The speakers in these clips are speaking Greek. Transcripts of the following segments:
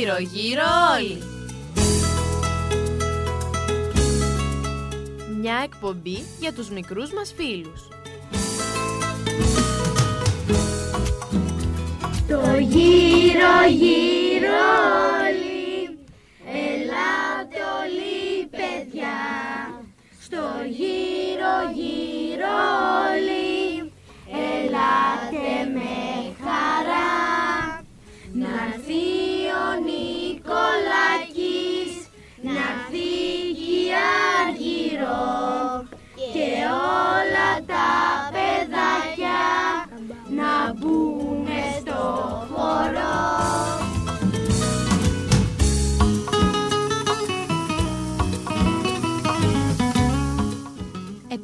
Γύρω γύρω όλοι. Μια εκπομπή για τους μικρούς μας φίλους. Το γύρω γύρω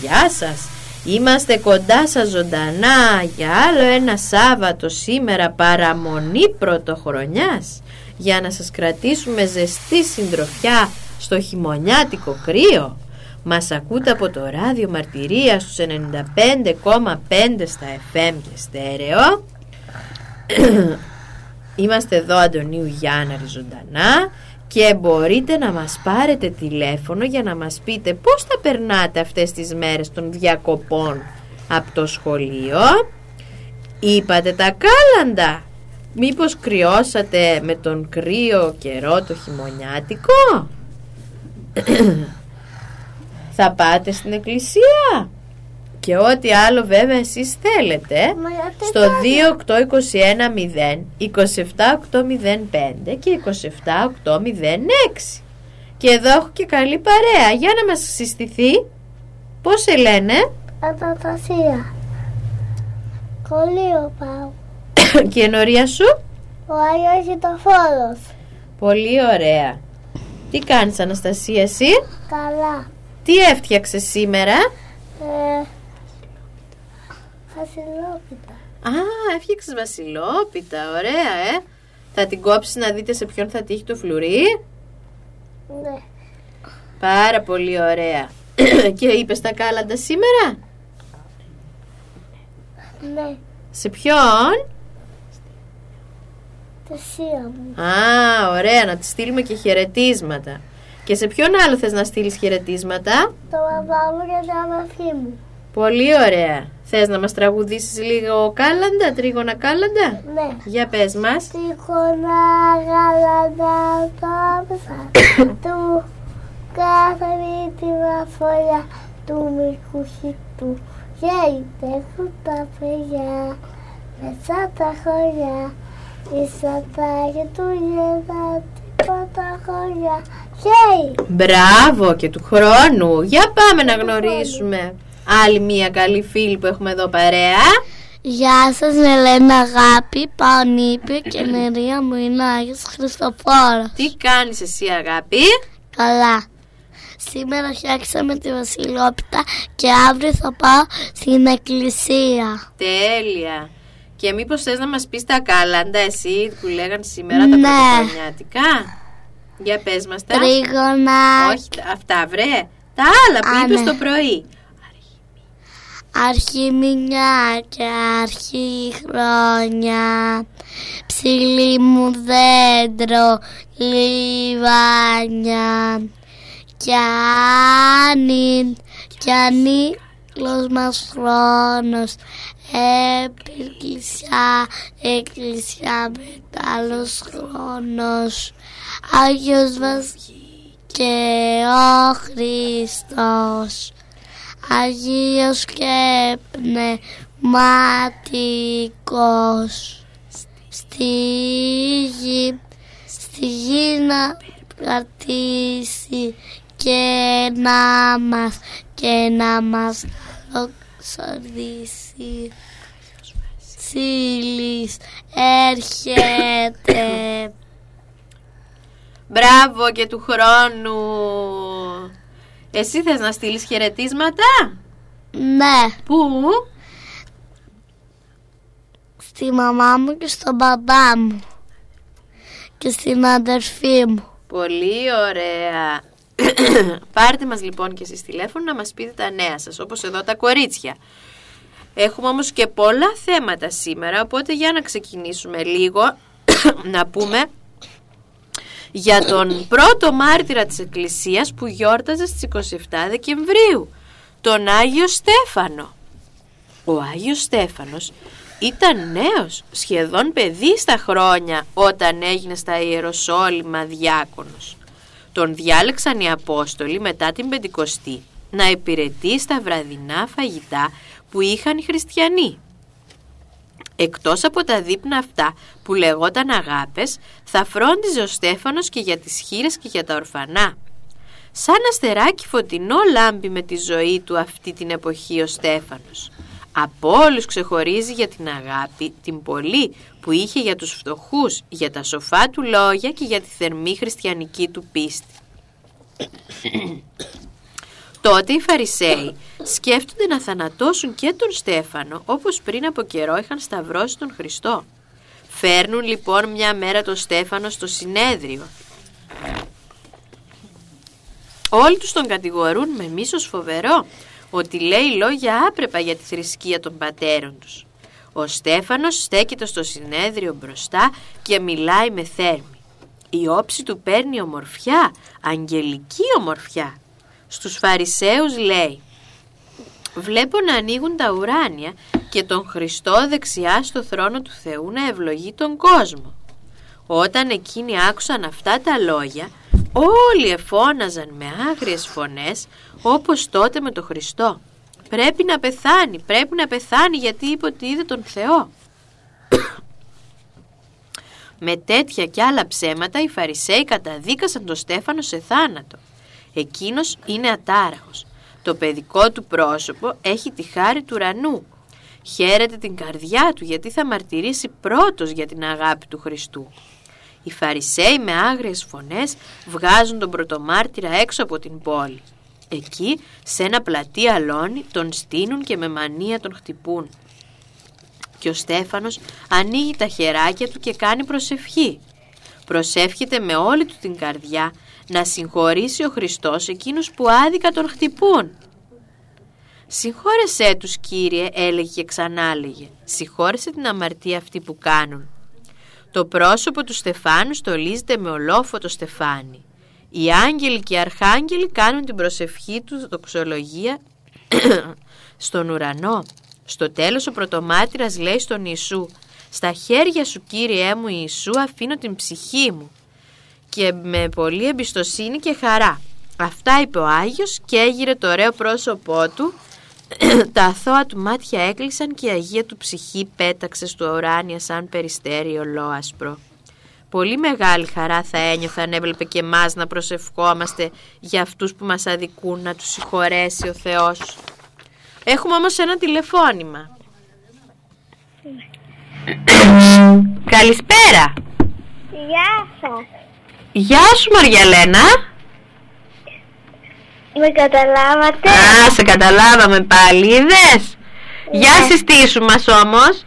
Γεια σας! Είμαστε κοντά σας ζωντανά για άλλο ένα Σάββατο σήμερα παραμονή πρωτοχρονιάς για να σας κρατήσουμε ζεστή συντροφιά στο χειμωνιάτικο κρύο. Μας ακούτε από το ράδιο Μαρτυρία στους 95,5 στα FM και στέρεο. Είμαστε εδώ Αντωνίου Γιάνναρη ζωντανά και μπορείτε να μας πάρετε τηλέφωνο για να μας πείτε πώς θα περνάτε αυτές τις μέρες των διακοπών από το σχολείο. Είπατε τα κάλαντα. Μήπως κρυώσατε με τον κρύο καιρό το χειμωνιάτικο; θα πάτε στην εκκλησία; Και ό,τι άλλο βέβαια εσείς θέλετε στο 28210 27805 και 27806 και εδώ έχω και καλή παρέα για να μας συστηθεί πώς σε λένε Αναστασία. Κολλείο πάω. και η ενορία σου; Ο Άγιος Ιτοφόρος. πολύ ωραία τι κάνεις Αναστασία εσύ; Καλά. τι έφτιαξες σήμερα; Ε, Βασιλόπιτα. Α, έφτιαξες βασιλόπιτα, ωραία ε Θα την κόψεις να δείτε σε ποιον θα τύχει το φλουρί; Ναι. Πάρα πολύ ωραία Και είπες τα κάλαντα σήμερα; Ναι. Σε ποιον; Τεσσία μου. Α, ωραία, να της στείλουμε και χαιρετίσματα Και σε ποιον άλλο θες να στείλεις χαιρετίσματα; Το μπαμπά μου και την αδερφή μου. Πολύ ωραία Θες να μας τραγουδήσεις λίγο κάλαντα, τρίγωνα κάλαντα; Ναι. Για πες μας. Τυχόνα γαλανά κόψα του κάθε μύτημα φωλιά του μικρού του και έχουν τα παιδιά μέσα τα χωριά ίσα τα Χριστούγεννα τίποτα χωριά. Και Μπράβο και του χρόνου. Για πάμε να γνωρίσουμε Άλλη μία καλή φίλη που έχουμε εδώ παρέα Γεια σας, με λένε Αγάπη, Παονίπη και η μερία μου είναι ο Άγιος Χριστοφόρος. Τι κάνεις εσύ αγάπη; Καλά. Σήμερα φτιάξαμε τη Βασιλόπιτα και αύριο θα πάω στην εκκλησία. Τέλεια. Και μήπως θες να μας πεις τα κάλαντα εσύ που λέγαν σήμερα τα Ναι. πρωτοχρονιάτικα; Για πες μας τα. Τρίγωνα, Όχι, τα- αυτά βρε. Τα άλλα που Α, είπες ναι. το πρωί. Αρχιμηνιά και αρχή χρόνια. Ψηλή μου δέντρο, λιβάνια. Κι αν κι ανήλος μας χρόνος Εκκλησιά, εκκλησιά μετάλλος χρόνος Άγιος Βασίλης και ο Χριστός Αγίος και πνευματικός στη γη, στη γη να κρατήσει και να μας και να μας δοξορίσει. Σίλης έρχεται. Μπράβο και του χρόνου. Εσύ θες να στείλεις χαιρετίσματα; Ναι, Πού; στη μαμά μου και στον μπαμπά μου και στην αδερφή μου. Πολύ ωραία. Πάρτε μας λοιπόν και εσείς τηλέφωνο να μας πείτε τα νέα σας, όπως εδώ τα κορίτσια. Έχουμε όμως και πολλά θέματα σήμερα, οπότε για να ξεκινήσουμε λίγο να πούμε για τον πρώτο μάρτυρα της Εκκλησίας που γιόρταζε στις 27 Δεκεμβρίου, τον Άγιο Στέφανο. Ο Άγιος Στέφανος ήταν νέος, σχεδόν παιδί στα χρόνια όταν έγινε στα Ιεροσόλυμα διάκονος. Τον διάλεξαν οι Απόστολοι μετά την Πεντηκοστή να υπηρετεί στα βραδινά φαγητά που είχαν οι χριστιανοί. Εκτός από τα δείπνα αυτά που λεγόταν αγάπες, θα φρόντιζε ο Στέφανος και για τις χείρες και για τα ορφανά. Σαν αστεράκι φωτεινό λάμπει με τη ζωή του αυτή την εποχή ο Στέφανος. Από όλους ξεχωρίζει για την αγάπη, την πολύ που είχε για τους φτωχούς, για τα σοφά του λόγια και για τη θερμή χριστιανική του πίστη. Τότε οι Φαρισαίοι σκέφτονται να θανατώσουν και τον Στέφανο όπως πριν από καιρό είχαν σταυρώσει τον Χριστό. Φέρνουν λοιπόν μια μέρα τον Στέφανο στο συνέδριο. Όλοι τους τον κατηγορούν με μίσος φοβερό ότι λέει λόγια άπρεπα για τη θρησκεία των πατέρων τους. Ο Στέφανος στέκεται στο συνέδριο μπροστά και μιλάει με θέρμη. Η όψη του παίρνει ομορφιά, αγγελική ομορφιά. Στους Φαρισαίους λέει «Βλέπω να ανοίγουν τα ουράνια και τον Χριστό δεξιά στο θρόνο του Θεού να ευλογεί τον κόσμο». Όταν εκείνοι άκουσαν αυτά τα λόγια, όλοι εφώναζαν με άγριες φωνές όπως τότε με τον Χριστό. Πρέπει να πεθάνει, πρέπει να πεθάνει γιατί είπε ότι είδε τον Θεό. με τέτοια κι άλλα ψέματα οι Φαρισαίοι καταδίκασαν τον Στέφανο σε θάνατο. Εκείνος είναι ατάραχος. Το παιδικό του πρόσωπο έχει τη χάρη του ουρανού. Χαίρεται την καρδιά του γιατί θα μαρτυρήσει πρώτος για την αγάπη του Χριστού. Οι Φαρισαίοι με άγριες φωνές βγάζουν τον πρωτομάρτυρα έξω από την πόλη. Εκεί, σε ένα πλατή αλόνι, τον στείνουν και με μανία τον χτυπούν. Και ο Στέφανος ανοίγει τα χεράκια του και κάνει προσευχή. Προσεύχεται με όλη του την καρδιά να συγχωρήσει ο Χριστός εκείνους που άδικα τον χτυπούν. «Συγχώρεσέ τους, Κύριε», έλεγε και ξανά έλεγε. «Συγχώρεσε την αμαρτία αυτή που κάνουν». Το πρόσωπο του Στεφάνου στολίζεται με ολόφωτο στεφάνι. Οι άγγελοι και οι αρχάγγελοι κάνουν την προσευχή τους δοξολογία στον ουρανό. Στο τέλος ο πρωτομάτυρας λέει στον Ιησού «Στα χέρια σου Κύριέ μου Ιησού αφήνω την ψυχή μου» και με πολύ εμπιστοσύνη και χαρά. Αυτά είπε ο Άγιος και έγειρε το ωραίο πρόσωπό του τα αθώα του μάτια έκλεισαν και η Αγία του ψυχή πέταξε στο ουράνια σαν περιστέρι ολόασπρο. Πολύ μεγάλη χαρά θα ένιωθα αν έβλεπε και εμάς να προσευχόμαστε για αυτούς που μας αδικούν να τους συγχωρέσει ο Θεός. Έχουμε όμως ένα τηλεφώνημα. Καλησπέρα. Γεια σας. Γεια σου Μαριαλένα. Με καταλάβατε; Α, σε καταλάβαμε πάλι, είδες; Για συστήσου μας όμως;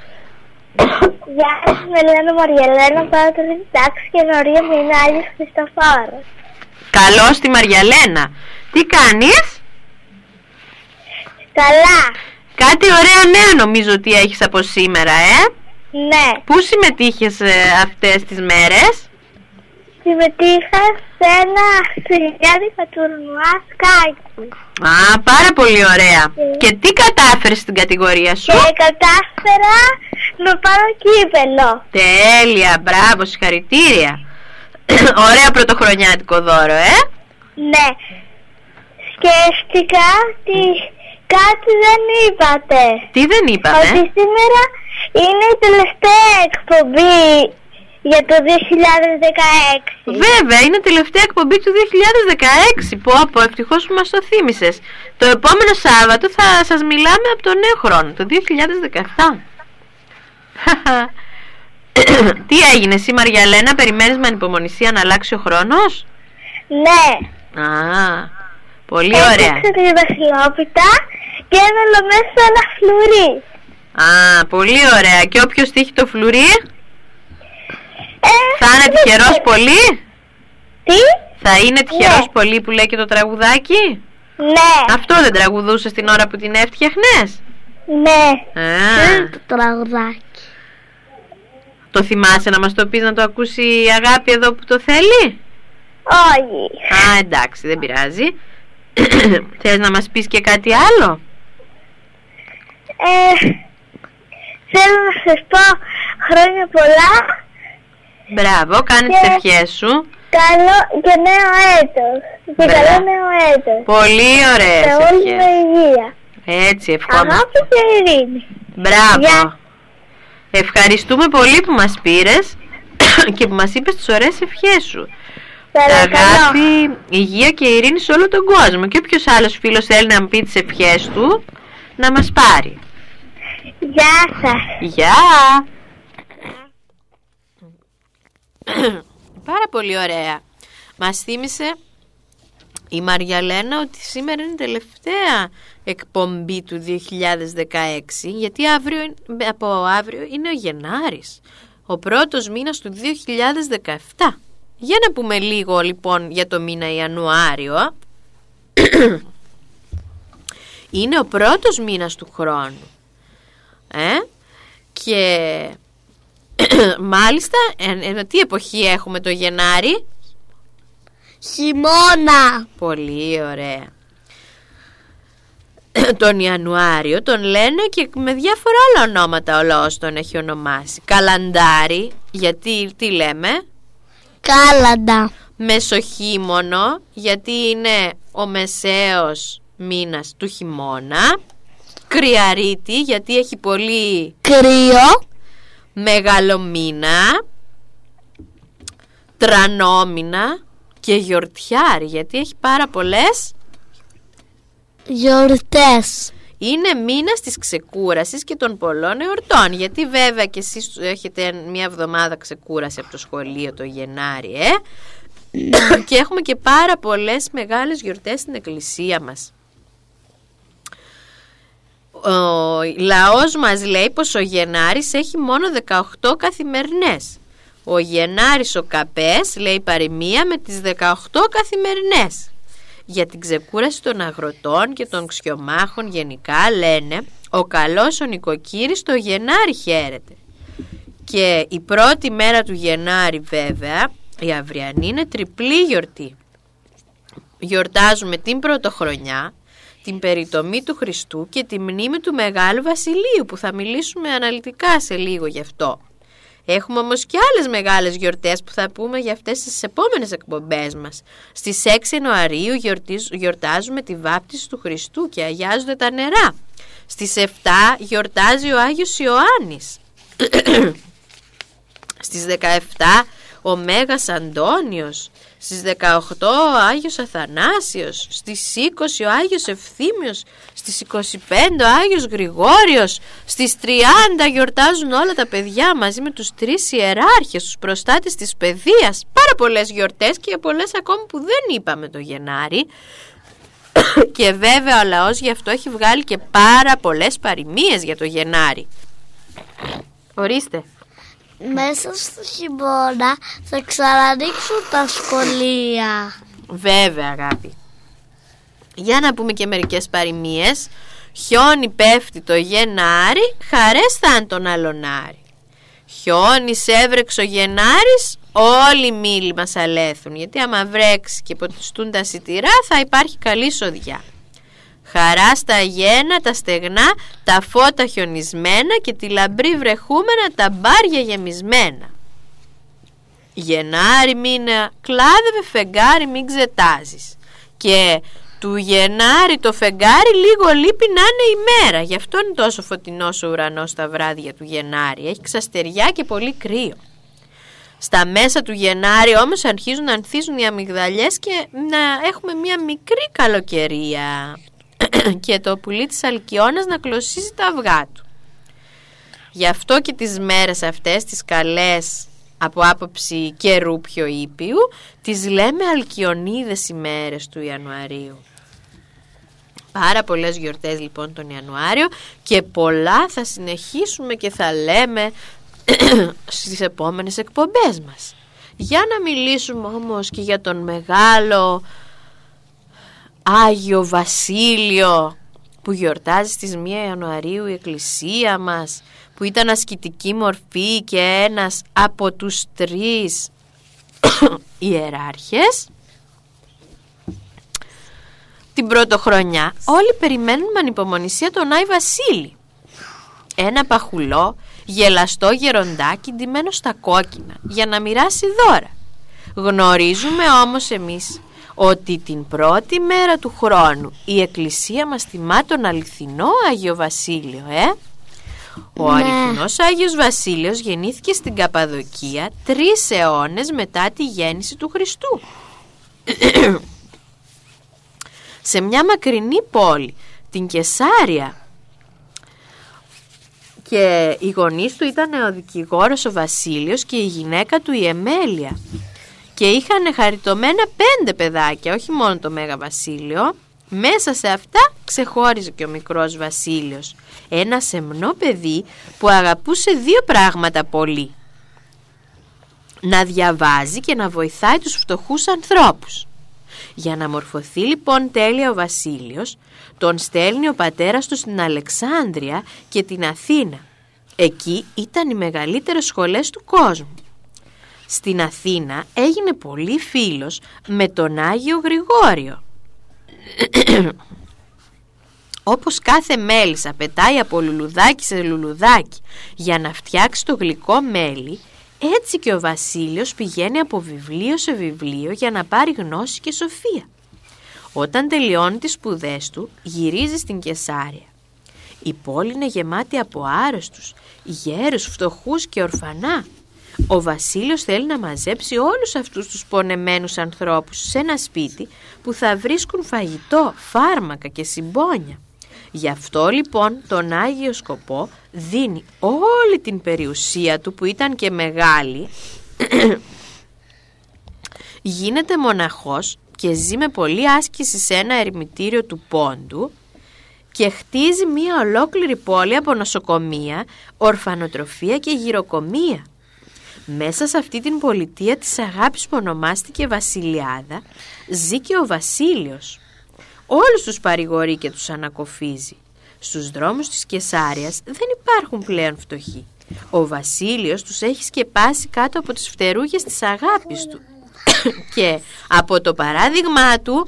Γεια σας, με λένε Μαριελένα, πάω τρίτη τάξη και νωρία μου είναι Άγιος Χριστοφόρος. Καλώς τη Μαριαλένα. Τι κάνεις; Καλά. Κάτι ωραία νέα νομίζω ότι έχεις από σήμερα, ε; Ναι. Πού συμμετείχες ε, αυτές τις μέρες; Συμμετείχα σε ένα χριστιανικά τουρνουά σκάκι. Α, πάρα πολύ ωραία. Και τι κατάφερες στην κατηγορία σου; Και κατάφερα να πάρω κύπελο. Τέλεια, μπράβο, συγχαρητήρια. ωραία πρωτοχρονιάτικο δώρο, ε. Ναι. Σκέφτηκα ότι κάτι δεν είπατε. Τι δεν είπαμε; Ότι σήμερα είναι η τελευταία εκπομπή για το 2016. Βέβαια, είναι τελευταία εκπομπή του 2016. Πω πω, ευτυχώς που μας το θύμισες. Το επόμενο Σάββατο θα σας μιλάμε από το νέο χρόνο, το 2017. Τι έγινε εσύ Μαριαλένα, περιμένεις με ανυπομονησία να αλλάξει ο χρόνος; Ναι. Α, πολύ ωραία. Έπαιξα τη βασιλόπιτα και έβαλα μέσα ένα φλουρί. Α, πολύ ωραία. Και όποιος τύχει το φλουρί, Ε, θα είναι δεν τυχερός ξέρω. πολύ; Τι; Θα είναι τυχερός Ναι. πολύ που λέει και το τραγουδάκι; Ναι. Αυτό δεν τραγουδούσε την ώρα που την έφτιαχνες; Ναι. Α, το τραγουδάκι; το θυμάσαι να μας το πεις να το ακούσει η αγάπη εδώ που το θέλει; Όχι. Α, εντάξει, δεν πειράζει. Θες να μας πεις και κάτι άλλο; Ε, θέλω να σας πω χρόνια πολλά, Μπράβο, κάνε Και- τις ευχές σου. καλό και νέο έτος. Και Μπράβο. καλό νέο έτος. Πολύ ωραίες Σε όλη ευχές. με υγεία. Έτσι, ευχόμαστε. Αγάπη και ειρήνη. Μπράβο. Γεια. Ευχαριστούμε πολύ που μας πήρες και που μας είπες τις ωραίες ευχές σου. Παρακαλώ. Αγάπη, υγεία και ειρήνη σε όλο τον κόσμο. Και όποιος άλλος φίλος θέλει να μου πει τις ευχές του, να μας πάρει. Γεια σας. Γεια! Πάρα πολύ ωραία. Μας θύμισε η Μαριαλένα ότι σήμερα είναι η τελευταία εκπομπή του 2016 γιατί αύριο, είναι- από αύριο είναι ο Γενάρης, ο πρώτος μήνας του 2017. Για να πούμε λίγο λοιπόν για το μήνα Ιανουάριο. είναι ο πρώτος μήνας του χρόνου. Ε; Και μάλιστα, εν, εν, τι εποχή έχουμε το Γενάρη; Χειμώνα. Πολύ ωραία. τον Ιανουάριο τον λένε και με διάφορα άλλα ονόματα ο λαός τον έχει ονομάσει. Καλαντάρι, γιατί τι λέμε, Κάλαντα. Μεσοχήμωνο, γιατί είναι ο μεσαίος μήνας του χειμώνα. Κρυαρίτη, γιατί έχει πολύ Κρύο. Μεγαλομήνα. Τρανόμηνα και γιορτιάρι, γιατί έχει πάρα πολλές Γιορτές. είναι μήνα της ξεκούρασης και των πολλών εορτών. Γιατί βέβαια και εσείς έχετε μια εβδομάδα ξεκούραση από το σχολείο το Γενάρη, ε; και έχουμε και πάρα πολλές μεγάλες γιορτές στην εκκλησία μας. Ο λαός μας λέει πως ο Γενάρης έχει μόνο 18 καθημερινές. Ο Γενάρης ο Καπές λέει παροιμία με τις 18 καθημερινές. Για την ξεκούραση των αγροτών και των ξιομάχων γενικά λένε «Ο καλός ο νοικοκύρης το Γενάρη χαίρεται». Και η πρώτη μέρα του Γενάρη βέβαια, η αυριανή είναι τριπλή γιορτή. Γιορτάζουμε την πρωτοχρονιά, την περιτομή του Χριστού και τη μνήμη του Μεγάλου Βασιλείου που θα μιλήσουμε αναλυτικά σε λίγο γι' αυτό. Έχουμε όμως και άλλες μεγάλες γιορτές που θα πούμε για αυτές τις επόμενες εκπομπές μας. Στις 6 Ιανουαρίου γιορτίζ- γιορτάζουμε τη βάπτιση του Χριστού και αγιάζονται τα νερά. Στις 7 γιορτάζει ο Άγιος Ιωάννης. Στις 17 ο Μέγας Αντώνιος. Στις 18 ο Άγιος Αθανάσιος. Στις 20 ο Άγιος Ευθύμιος. Στις 25 ο Άγιος Γρηγόριος. Στις 30 γιορτάζουν όλα τα παιδιά μαζί με τους τρεις ιεράρχες, τους προστάτες της παιδείας. Πάρα πολλές γιορτές και πολλές ακόμη που δεν είπαμε το Γενάρη. και βέβαια ο λαός γι' αυτό έχει βγάλει και πάρα πολλές παροιμίες για το Γενάρη. Ορίστε. Μέσα στο χειμώνα θα ξανανοίξουν τα σχολεία. Βέβαια αγάπη. Για να πούμε και μερικές παροιμίες. Χιόνι πέφτει το Γενάρη Χαρές θα είναι τον αλωνάρι Χιόνι έβρεξε ο Γενάρης Όλοι οι μήλοι μας αλέθουν. Γιατί άμα βρέξει και ποτιστούν τα σιτηρά Θα υπάρχει καλή σοδιά Χαρά στα γένα, τα στεγνά, τα φώτα χιονισμένα και τη λαμπρή βρεχούμενα, τα μπάρια γεμισμένα. Γενάρη μήνα κλάδευε φεγγάρι μην ξετάζεις. Και του Γενάρη το φεγγάρι λίγο λείπει να είναι η μέρα. Γι' αυτό είναι τόσο φωτεινός ο ουρανός τα βράδια του Γενάρη. Έχει ξαστεριά και πολύ κρύο. Στα μέσα του Γενάρη όμως αρχίζουν να ανθίζουν οι αμυγδαλιές και να έχουμε μια μικρή καλοκαιρία και το πουλί της Αλκιόνας να κλωσίζει τα αυγά του. Γι' αυτό και τις μέρες αυτές, τις καλές από άποψη καιρού πιο ήπιου, τις λέμε αλκιονίδες ημέρες του Ιανουαρίου. Πάρα πολλές γιορτές λοιπόν τον Ιανουάριο και πολλά θα συνεχίσουμε και θα λέμε στις επόμενες εκπομπές μας. Για να μιλήσουμε όμως και για τον μεγάλο Άγιο Βασίλειο που γιορτάζει στις 1 Ιανουαρίου η Εκκλησία μας που ήταν ασκητική μορφή και ένας από τους τρεις ιεράρχες. Την πρώτο χρονιά όλοι περιμένουν με ανυπομονησία τον Άι Βασίλη. Ένα παχουλό γελαστό γεροντάκι ντυμένο στα κόκκινα για να μοιράσει δώρα. Γνωρίζουμε όμως εμείς ότι την πρώτη μέρα του χρόνου η Εκκλησία μας τιμά τον αληθινό Άγιο Βασίλειο, ε; Ο ναι. αληθινός Άγιος Βασίλειος γεννήθηκε στην Καπαδοκία τρεις αιώνες μετά τη γέννηση του Χριστού. Σε μια μακρινή πόλη, την Κεσάρια. Και οι γονείς του ήταν ο δικηγόρος ο Βασίλειος και η γυναίκα του η Εμέλια και είχαν χαριτωμένα πέντε παιδάκια, όχι μόνο το Μέγα Βασίλειο. Μέσα σε αυτά ξεχώριζε και ο μικρός Βασίλειος, ένα σεμνό παιδί που αγαπούσε δύο πράγματα πολύ. Να διαβάζει και να βοηθάει τους φτωχούς ανθρώπους. Για να μορφωθεί λοιπόν τέλεια ο Βασίλειος, τον στέλνει ο πατέρας του στην Αλεξάνδρεια και την Αθήνα. Εκεί ήταν οι μεγαλύτερες σχολές του κόσμου στην Αθήνα έγινε πολύ φίλος με τον Άγιο Γρηγόριο. Όπως κάθε μέλισσα πετάει από λουλουδάκι σε λουλουδάκι για να φτιάξει το γλυκό μέλι, έτσι και ο Βασίλειος πηγαίνει από βιβλίο σε βιβλίο για να πάρει γνώση και σοφία. Όταν τελειώνει τις σπουδές του, γυρίζει στην Κεσάρια. Η πόλη είναι γεμάτη από άρρωστους, γέρους, φτωχούς και ορφανά. Ο Βασίλειος θέλει να μαζέψει όλους αυτούς τους πονεμένους ανθρώπους σε ένα σπίτι που θα βρίσκουν φαγητό, φάρμακα και συμπόνια. Γι' αυτό λοιπόν τον Άγιο Σκοπό δίνει όλη την περιουσία του που ήταν και μεγάλη γίνεται μοναχός και ζει με πολλή άσκηση σε ένα ερημητήριο του Πόντου και χτίζει μία ολόκληρη πόλη από νοσοκομεία, ορφανοτροφία και γυροκομεία. Μέσα σε αυτή την πολιτεία της αγάπης που ονομάστηκε Βασιλιάδα ζει και ο Βασίλειος. Όλους τους παρηγορεί και τους ανακοφίζει. Στους δρόμους της Κεσάριας δεν υπάρχουν πλέον φτωχοί. Ο Βασίλειος τους έχει σκεπάσει κάτω από τις φτερούγες της αγάπης του. και από το παράδειγμά του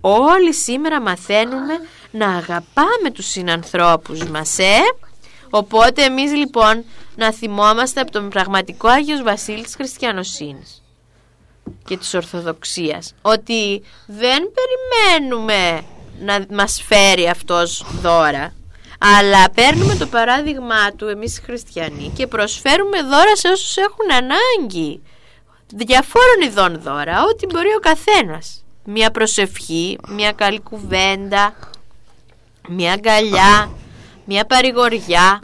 όλοι σήμερα μαθαίνουμε να αγαπάμε τους συνανθρώπους μας, ε! Οπότε εμείς λοιπόν να θυμόμαστε από τον πραγματικό Άγιος Βασίλη της Χριστιανοσύνης και της Ορθοδοξίας ότι δεν περιμένουμε να μας φέρει αυτός δώρα αλλά παίρνουμε το παράδειγμά του εμείς οι χριστιανοί και προσφέρουμε δώρα σε όσους έχουν ανάγκη. Διαφόρων ειδών δώρα ό,τι μπορεί ο καθένας. Μια προσευχή, μια καλή κουβέντα μια αγκαλιά μια παρηγοριά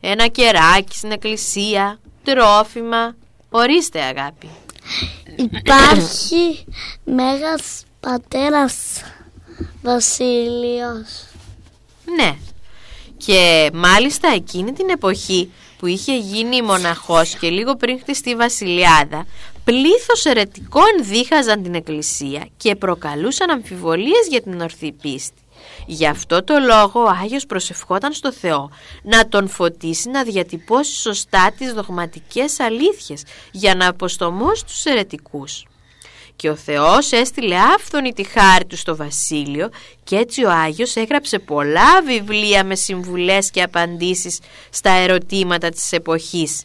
ένα κεράκι στην εκκλησία, τρόφιμα. Ορίστε αγάπη. Υπάρχει μέγας πατέρας Βασίλειος. Ναι. Και μάλιστα εκείνη την εποχή που είχε γίνει μοναχός και λίγο πριν χτιστεί βασιλιάδα, πλήθος ερετικών δίχαζαν την εκκλησία και προκαλούσαν αμφιβολίες για την ορθή πίστη. Γι' αυτό το λόγο ο Άγιος προσευχόταν στο Θεό να τον φωτίσει να διατυπώσει σωστά τις δογματικές αλήθειες για να αποστομώσει τους αιρετικούς. Και ο Θεός έστειλε άφθονη τη χάρη του στο βασίλειο και έτσι ο Άγιος έγραψε πολλά βιβλία με συμβουλές και απαντήσεις στα ερωτήματα της εποχής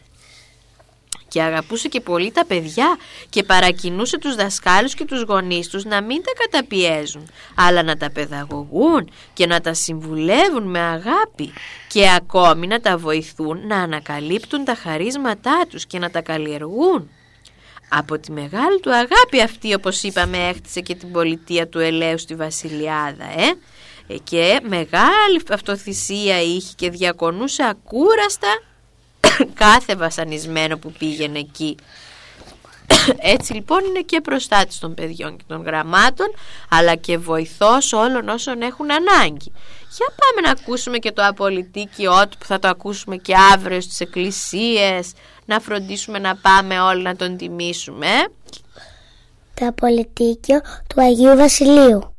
και αγαπούσε και πολύ τα παιδιά και παρακινούσε τους δασκάλους και τους γονείς τους να μην τα καταπιέζουν αλλά να τα παιδαγωγούν και να τα συμβουλεύουν με αγάπη και ακόμη να τα βοηθούν να ανακαλύπτουν τα χαρίσματά τους και να τα καλλιεργούν. Από τη μεγάλη του αγάπη αυτή όπως είπαμε έχτισε και την πολιτεία του Ελέου στη Βασιλιάδα ε; ε και μεγάλη αυτοθυσία είχε και διακονούσε ακούραστα κάθε βασανισμένο που πήγαινε εκεί έτσι λοιπόν είναι και προστάτης των παιδιών και των γραμμάτων αλλά και βοηθός όλων όσων έχουν ανάγκη. Για πάμε να ακούσουμε και το απολυτίκιο που θα το ακούσουμε και αύριο στις εκκλησίες να φροντίσουμε να πάμε όλοι να τον τιμήσουμε. Το απολυτίκιο του Αγίου Βασιλείου.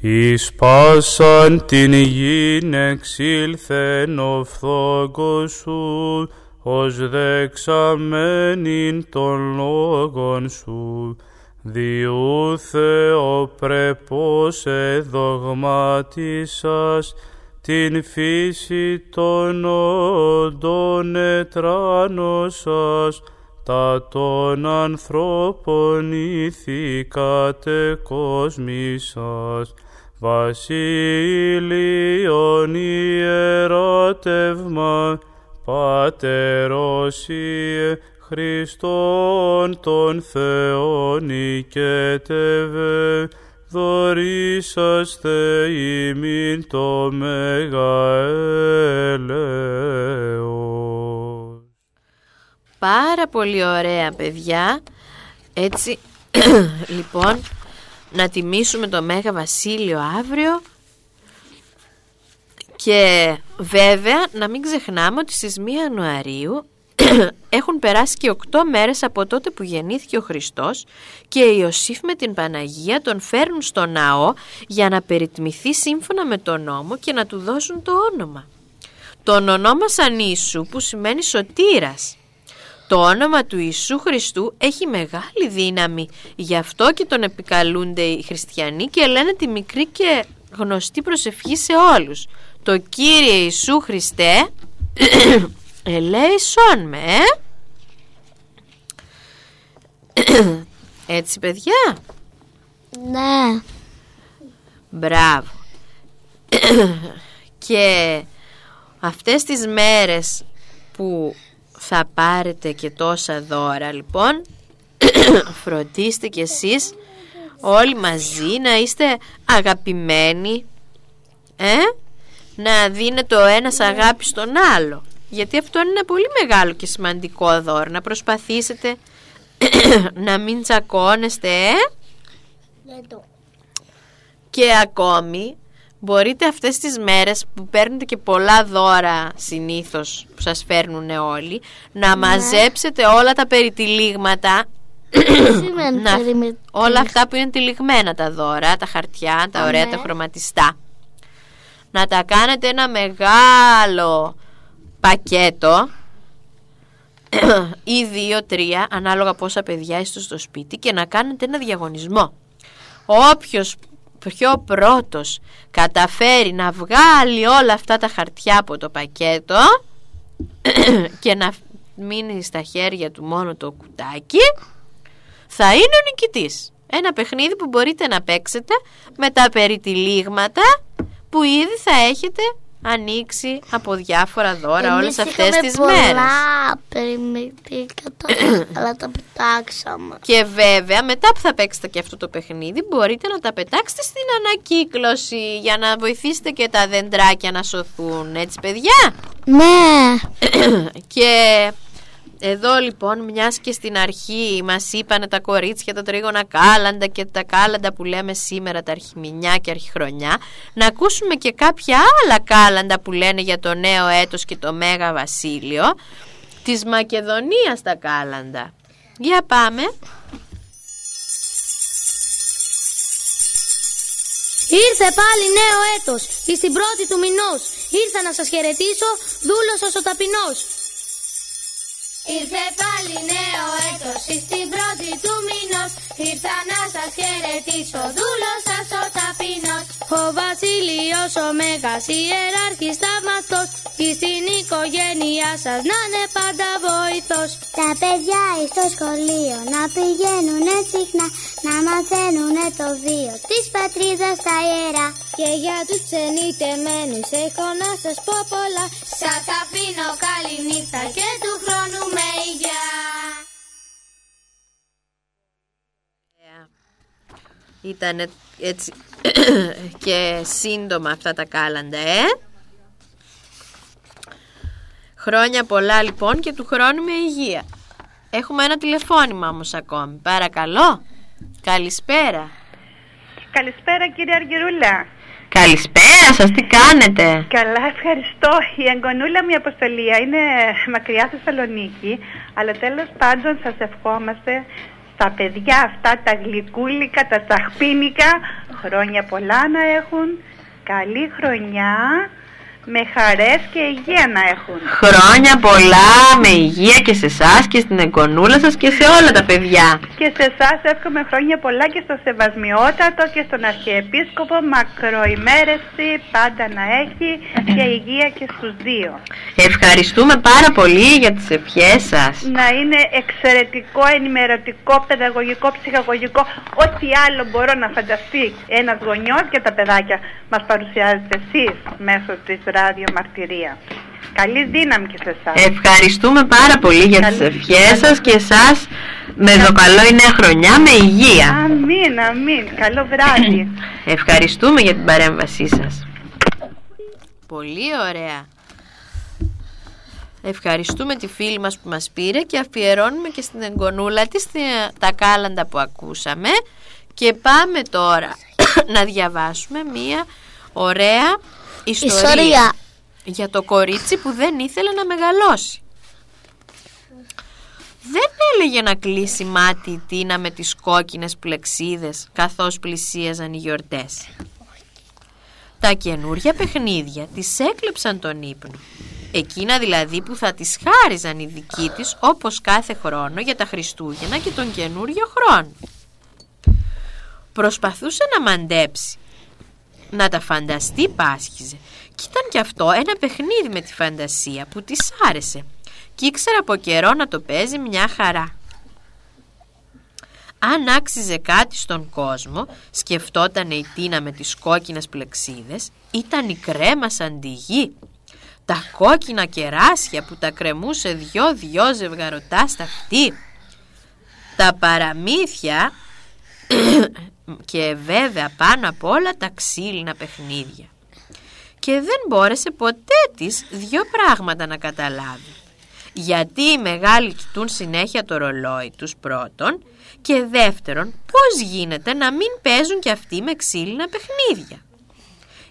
Εις πάσαν την γην εξήλθεν ο φθόγκος σου ως δεξαμένην των λόγων σου, διού Θεό πρεπός εδογμάτισας την φύση των όντων ετράνωσας, τα των ανθρώπων ηθικάτε κοσμήσας, βασίλειον ιεράτευμα, Πατέρος Ιε Χριστόν τον Θεόν οικέτευε, δωρήσαστε ημίν το Μέγα έλεος. Πάρα πολύ ωραία παιδιά. Έτσι, λοιπόν, να τιμήσουμε το Μέγα Βασίλειο αύριο και βέβαια να μην ξεχνάμε ότι στις 1 Ιανουαρίου έχουν περάσει και 8 μέρες από τότε που γεννήθηκε ο Χριστός και η Ιωσήφ με την Παναγία τον φέρνουν στο ναό για να περιτμηθεί σύμφωνα με τον νόμο και να του δώσουν το όνομα. Τον ονόμασαν Ιησού που σημαίνει σωτήρας. Το όνομα του Ιησού Χριστού έχει μεγάλη δύναμη, γι' αυτό και τον επικαλούνται οι χριστιανοί και λένε τη μικρή και γνωστή προσευχή σε όλους το Κύριε Ιησού Χριστέ ελέησόν με. Ε; έτσι παιδιά. Ναι. Μπράβο. Και αυτές τις μέρες που θα πάρετε και τόσα δώρα λοιπόν φροντίστε κι εσείς όλοι μαζί να είστε αγαπημένοι ε; Να δίνετε ο ένας αγάπη στον άλλο. Γιατί αυτό είναι ένα πολύ μεγάλο και σημαντικό δώρο. Να προσπαθήσετε να μην τσακώνεστε, ε; Και ακόμη μπορείτε αυτές τις μέρες που παίρνετε και πολλά δώρα συνήθως που σας φέρνουν όλοι να ναι. μαζέψετε όλα τα περιτυλίγματα να, όλα αυτά που είναι τυλιγμένα τα δώρα, τα χαρτιά, τα ωραία, τα χρωματιστά να τα κάνετε ένα μεγάλο πακέτο ή δύο-τρία ανάλογα πόσα παιδιά είστε στο σπίτι και να κάνετε ένα διαγωνισμό. Όποιος πιο πρώτος καταφέρει να βγάλει όλα αυτά τα χαρτιά από το πακέτο και να μείνει στα χέρια του μόνο το κουτάκι θα είναι ο νικητής. Ένα παιχνίδι που μπορείτε να παίξετε με τα περιτυλίγματα που ήδη θα έχετε ανοίξει από διάφορα δώρα Εμείς όλες αυτές τις πολλά μέρες. αλλά τα πετάξαμε. Και βέβαια μετά που θα παίξετε και αυτό το παιχνίδι μπορείτε να τα πετάξετε στην ανακύκλωση για να βοηθήσετε και τα δεντράκια να σωθούν, έτσι παιδιά; Ναι. και εδώ λοιπόν μιας και στην αρχή μας είπανε τα κορίτσια τα τρίγωνα κάλαντα και τα κάλαντα που λέμε σήμερα τα αρχιμηνιά και αρχιχρονιά να ακούσουμε και κάποια άλλα κάλαντα που λένε για το νέο έτος και το Μέγα Βασίλειο της Μακεδονίας τα κάλαντα. Για πάμε. Ήρθε πάλι νέο έτος, εις την πρώτη του μηνός. Ήρθα να σας χαιρετήσω, δούλος ο ταπεινός. Ήρθε πάλι νέο έτος στην πρώτη του μηνός. Ήρθα να σας χαιρετήσω δούλος σας ο ταπεινός. Ο βασίλειος ο μέγας ιεράρχης θαυμαστός. Κι στην οικογένειά σας να είναι πάντα βοηθός. Τα παιδιά στο σχολείο να πηγαίνουν συχνά Να μαθαίνουν το βίο της πατρίδας στα ιερά Και για τους ξενιτεμένους έχω να σας πω πολλά Σας αφήνω καλή νύχτα και του χρόνου με υγεία Ήταν έτσι και σύντομα αυτά τα κάλαντα, ε. Χρόνια πολλά λοιπόν και του χρόνου με υγεία. Έχουμε ένα τηλεφώνημα όμως ακόμη. Παρακαλώ. Καλησπέρα. Καλησπέρα κύριε Αργυρούλα. Καλησπέρα σας, τι κάνετε; Καλά, ευχαριστώ. Η εγγονούλα μου η Αποστολία είναι μακριά Θεσσαλονίκη, αλλά τέλος πάντων σας ευχόμαστε στα παιδιά αυτά τα γλυκούλικα, τα τσαχπίνικα, χρόνια πολλά να έχουν, καλή χρονιά, με χαρές και υγεία να έχουν. Χρόνια πολλά με υγεία και σε εσάς και στην εγγονούλα σας και σε όλα τα παιδιά. Και σε εσάς εύχομαι χρόνια πολλά και στο Σεβασμιότατο και στον Αρχιεπίσκοπο μακροημέρευση πάντα να έχει και υγεία και στους δύο. Ευχαριστούμε πάρα πολύ για τις ευχές σας. Να είναι εξαιρετικό, ενημερωτικό, παιδαγωγικό, ψυχαγωγικό, ό,τι άλλο μπορώ να φανταστεί ένας γονιός και τα παιδάκια μας παρουσιάζετε εσείς μέσω της ράδιο μαρτυρία. Καλή δύναμη και σε εσάς. Ευχαριστούμε πάρα πολύ για τις Καλή- ευχές σας και εσάς με το καλό η νέα χρονιά με υγεία. Αμήν, αμήν. Καλό βράδυ. Ευχαριστούμε για την παρέμβασή σας. Πολύ ωραία. Ευχαριστούμε τη φίλη μας που μας πήρε και αφιερώνουμε και στην εγγονούλα της τη- τα κάλαντα που ακούσαμε και πάμε τώρα να διαβάσουμε μία ωραία ιστορία, Ιστορία. για το κορίτσι που δεν ήθελε να μεγαλώσει. Δεν έλεγε να κλείσει μάτι η Τίνα με τις κόκκινες πλεξίδες καθώς πλησίαζαν οι γιορτές. Τα καινούρια παιχνίδια της έκλεψαν τον ύπνο. Εκείνα δηλαδή που θα τις χάριζαν οι δικοί της όπως κάθε χρόνο για τα Χριστούγεννα και τον καινούριο χρόνο. Προσπαθούσε να μαντέψει. Να τα φανταστεί πάσχιζε. Κι ήταν κι αυτό ένα παιχνίδι με τη φαντασία που της άρεσε. Κι ήξερε από καιρό να το παίζει μια χαρά. Αν άξιζε κάτι στον κόσμο, σκεφτόταν η Τίνα με τις κόκκινες πλεξίδες, ήταν η κρέμα σαν τη γη. Τα κόκκινα κεράσια που τα κρεμούσε δυο-δυο ζευγαρωτά στα αυτή. Τα παραμύθια και βέβαια πάνω απ' όλα τα ξύλινα παιχνίδια. Και δεν μπόρεσε ποτέ της δυο πράγματα να καταλάβει. Γιατί οι μεγάλοι κοιτούν συνέχεια το ρολόι τους πρώτον και δεύτερον πώς γίνεται να μην παίζουν κι αυτοί με ξύλινα παιχνίδια.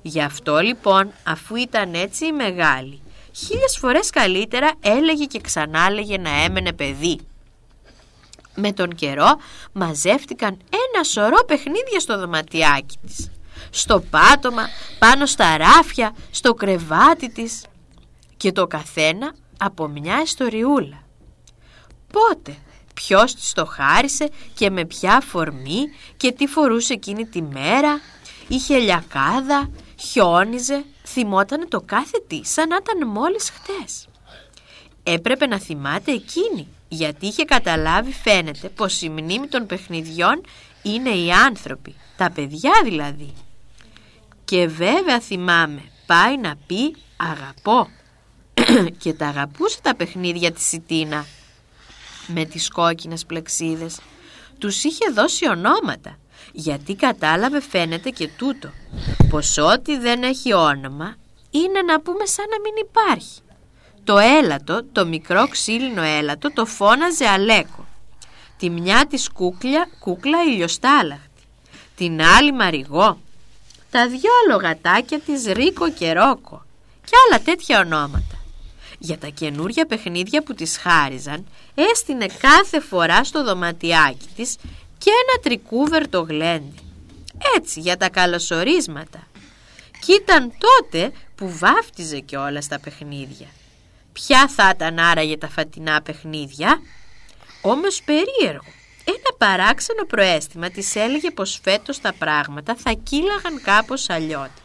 Γι' αυτό λοιπόν αφού ήταν έτσι οι μεγάλοι χίλιες φορές καλύτερα έλεγε και ξανά έλεγε να έμενε παιδί. Με τον καιρό μαζεύτηκαν ένα σωρό παιχνίδια στο δωματιάκι της. Στο πάτωμα, πάνω στα ράφια, στο κρεβάτι της και το καθένα από μια ιστοριούλα. Πότε, ποιος της το χάρισε και με ποια φορμή και τι φορούσε εκείνη τη μέρα, είχε λιακάδα, χιόνιζε, θυμότανε το κάθε τι σαν να ήταν μόλις χτες. Έπρεπε να θυμάται εκείνη, γιατί είχε καταλάβει φαίνεται πως η μνήμη των παιχνιδιών είναι οι άνθρωποι, τα παιδιά δηλαδή. Και βέβαια θυμάμαι, πάει να πει αγαπώ. και τα αγαπούσε τα παιχνίδια της η Τίνα με τις κόκκινες πλεξίδες. Τους είχε δώσει ονόματα, γιατί κατάλαβε φαίνεται και τούτο, πως ό,τι δεν έχει όνομα είναι να πούμε σαν να μην υπάρχει. Το έλατο, το μικρό ξύλινο έλατο, το φώναζε Αλέκο. Τη μια της κούκλια, κούκλα ηλιοστάλαχτη. Την άλλη Μαριγό. Τα δυο λογατάκια της Ρίκο και Ρόκο. Και άλλα τέτοια ονόματα. Για τα καινούρια παιχνίδια που της χάριζαν, έστεινε κάθε φορά στο δωματιάκι της και ένα τρικούβερτο γλέντι. Έτσι, για τα καλωσορίσματα. Κι ήταν τότε που βάφτιζε και όλα στα παιχνίδια. Ποια θα ήταν άραγε τα φατινά παιχνίδια; Όμως περίεργο. Ένα παράξενο προέστημα της έλεγε πως φέτος τα πράγματα θα κύλαγαν κάπως αλλιώτικα.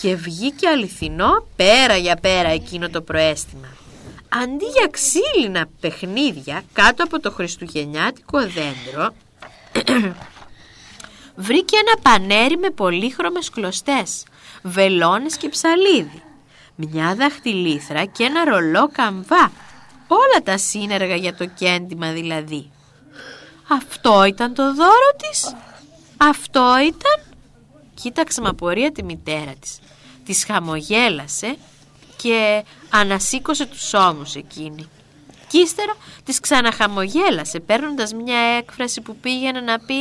Και βγήκε αληθινό πέρα για πέρα εκείνο το προέστημα. Αντί για ξύλινα παιχνίδια κάτω από το χριστουγεννιάτικο δέντρο βρήκε ένα πανέρι με πολύχρωμες κλωστές, βελόνες και ψαλίδι, μια δαχτυλίθρα και ένα ρολό καμβά, όλα τα σύνεργα για το κέντημα δηλαδή. Αυτό ήταν το δώρο της. Αυτό ήταν... Κοίταξε με απορία τη μητέρα της. Της χαμογέλασε και ανασήκωσε τους ώμους εκείνη. Κι ύστερα της ξαναχαμογέλασε παίρνοντας μια έκφραση που πήγαινε να πει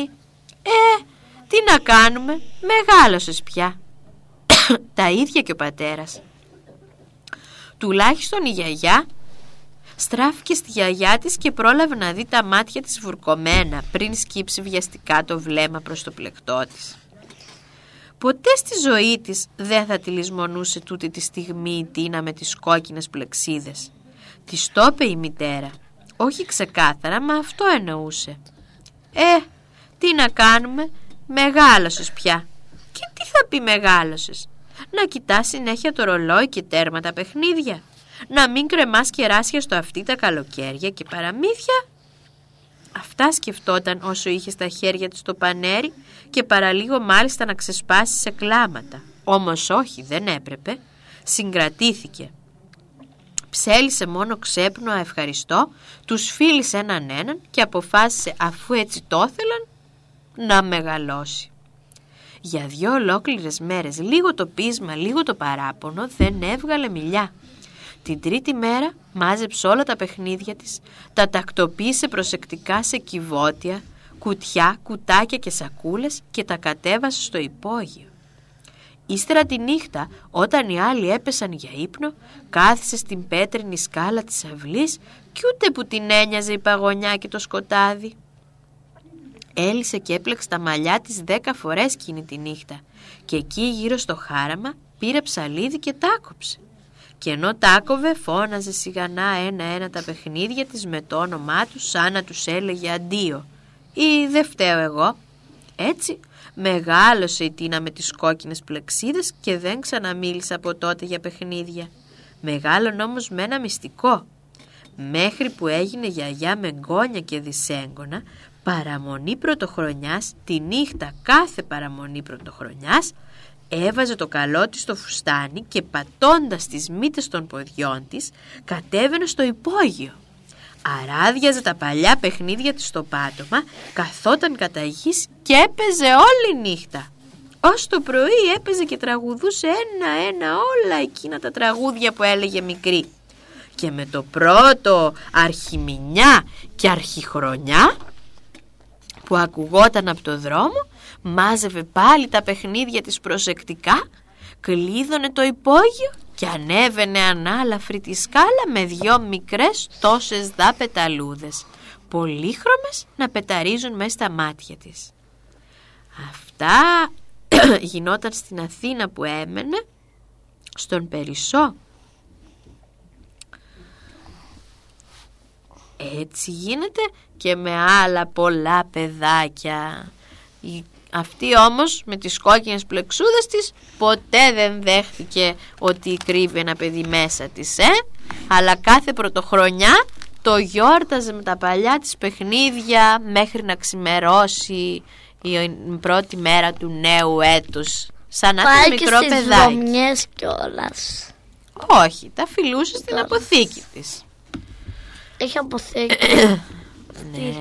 «Ε, τι να κάνουμε, μεγάλωσες πια». Τα ίδια και ο πατέρας. Τουλάχιστον η γιαγιά στράφηκε στη γιαγιά της και πρόλαβε να δει τα μάτια της βουρκωμένα πριν σκύψει βιαστικά το βλέμμα προς το πλεκτό της. Ποτέ στη ζωή της δεν θα τη λησμονούσε τούτη τη στιγμή η Τίνα με τις κόκκινες πλεξίδες. Της το είπε η μητέρα. Όχι ξεκάθαρα, μα αυτό εννοούσε. Ε, τι να κάνουμε, μεγάλωσες πια. Και τι θα πει μεγάλωσες. Να κοιτάς συνέχεια το ρολόι και τέρμα τα παιχνίδια. Να μην κρεμάς κεράσια στο αυτί τα καλοκαίρια και παραμύθια. Αυτά σκεφτόταν όσο είχε στα χέρια της το πανέρι και παραλίγο μάλιστα να ξεσπάσει σε κλάματα. Όμως όχι, δεν έπρεπε. Συγκρατήθηκε. Ψέλισε μόνο ξέπνο ευχαριστώ, τους φίλησε έναν έναν και αποφάσισε αφού έτσι το ήθελαν να μεγαλώσει. Για δυο ολόκληρες μέρες, λίγο το πείσμα, λίγο το παράπονο, δεν έβγαλε μιλιά. Την τρίτη μέρα μάζεψε όλα τα παιχνίδια της, τα τακτοποίησε προσεκτικά σε κυβότια, κουτιά, κουτάκια και σακούλες και τα κατέβασε στο υπόγειο. Ύστερα τη νύχτα, όταν οι άλλοι έπεσαν για ύπνο, κάθισε στην πέτρινη σκάλα της αυλής κι ούτε που την ένοιαζε η παγωνιά και το σκοτάδι. Έλυσε και έπλεξε τα μαλλιά της δέκα φορές εκείνη τη νύχτα και εκεί γύρω στο χάραμα πήρε ψαλίδι και τάκοψε. Και ενώ τάκοβε φώναζε σιγανά ένα-ένα τα παιχνίδια της με το όνομά τους σαν να τους έλεγε αντίο ή δεν φταίω εγώ. Έτσι μεγάλωσε η Τίνα με τις κόκκινες πλεξίδες και δεν ξαναμίλησε από τότε για παιχνίδια. Μεγάλον όμως με ένα μυστικό. Μέχρι που έγινε γιαγιά με γκόνια και δυσέγγωνα, παραμονή πρωτοχρονιάς, τη νύχτα κάθε παραμονή πρωτοχρονιάς, έβαζε το καλό της στο φουστάνι και πατώντας τις μύτες των ποδιών της, κατέβαινε στο υπόγειο. Αράδιαζε τα παλιά παιχνίδια της στο πάτωμα, καθόταν κατά γης και έπαιζε όλη νύχτα. Ως το πρωί έπαιζε και τραγουδούσε ένα-ένα όλα εκείνα τα τραγούδια που έλεγε μικρή. Και με το πρώτο αρχιμηνιά και αρχιχρονιά που ακουγόταν από το δρόμο, μάζευε πάλι τα παιχνίδια της προσεκτικά, κλείδωνε το υπόγειο και ανέβαινε ανάλαφρη τη σκάλα με δυο μικρές τόσες δά πεταλούδες, πολύχρωμες να πεταρίζουν μέσα στα μάτια της. Αυτά γινόταν στην Αθήνα που έμενε, στον Περισσό. Έτσι γίνεται και με άλλα πολλά παιδάκια. Αυτή όμως με τις κόκκινες πλεξούδες της ποτέ δεν δέχτηκε ότι κρύβει ένα παιδί μέσα της, ε; Αλλά κάθε πρωτοχρονιά το γιόρταζε με τα παλιά της παιχνίδια μέχρι να ξημερώσει η πρώτη μέρα του νέου έτους. Σαν να ήταν μικρό και παιδάκι. κιόλας. Όχι, τα φιλούσε στην αποθήκη της. Έχει αποθήκη. ναι.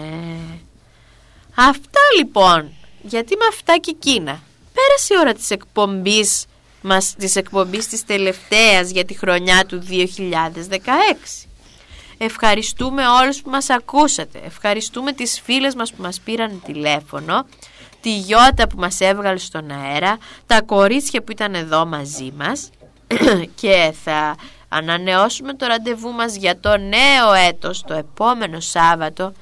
Αυτά λοιπόν γιατί με αυτά και εκείνα. Πέρασε η ώρα της εκπομπής μας, της εκπομπής της τελευταίας για τη χρονιά του 2016. Ευχαριστούμε όλους που μας ακούσατε. Ευχαριστούμε τις φίλες μας που μας πήραν τηλέφωνο, τη Γιώτα που μας έβγαλε στον αέρα, τα κορίτσια που ήταν εδώ μαζί μας και θα ανανεώσουμε το ραντεβού μας για το νέο έτος το επόμενο Σάββατο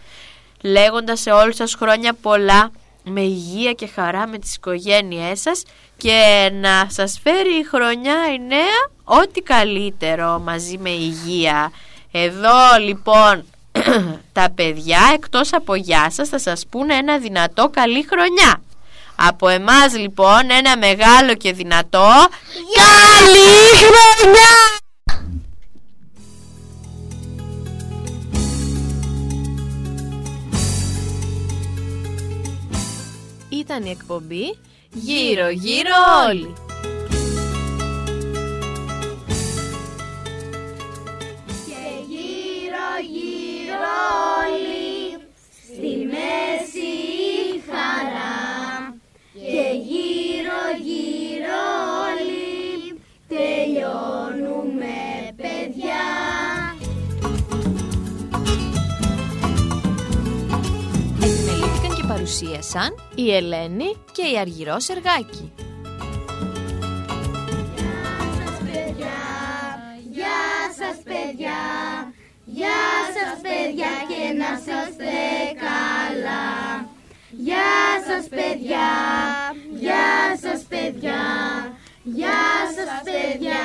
λέγοντας σε όλους σας χρόνια πολλά με υγεία και χαρά με τις οικογένειές σας και να σας φέρει η χρονιά η νέα ό,τι καλύτερο μαζί με υγεία. Εδώ λοιπόν τα παιδιά εκτός από γεια σας θα σας πούνε ένα δυνατό καλή χρονιά. Από εμάς λοιπόν ένα μεγάλο και δυνατό καλή χρονιά! Ήταν η εκπομπή Γύρω γύρω όλοι. Παρουσίασαν η Ελένη και η Αργυρό Σεργάκη. Γεια σας παιδιά Γεια σας παιδιά και να είστε καλά Γεια σας παιδιά Γεια σας παιδιά Γεια σας παιδιά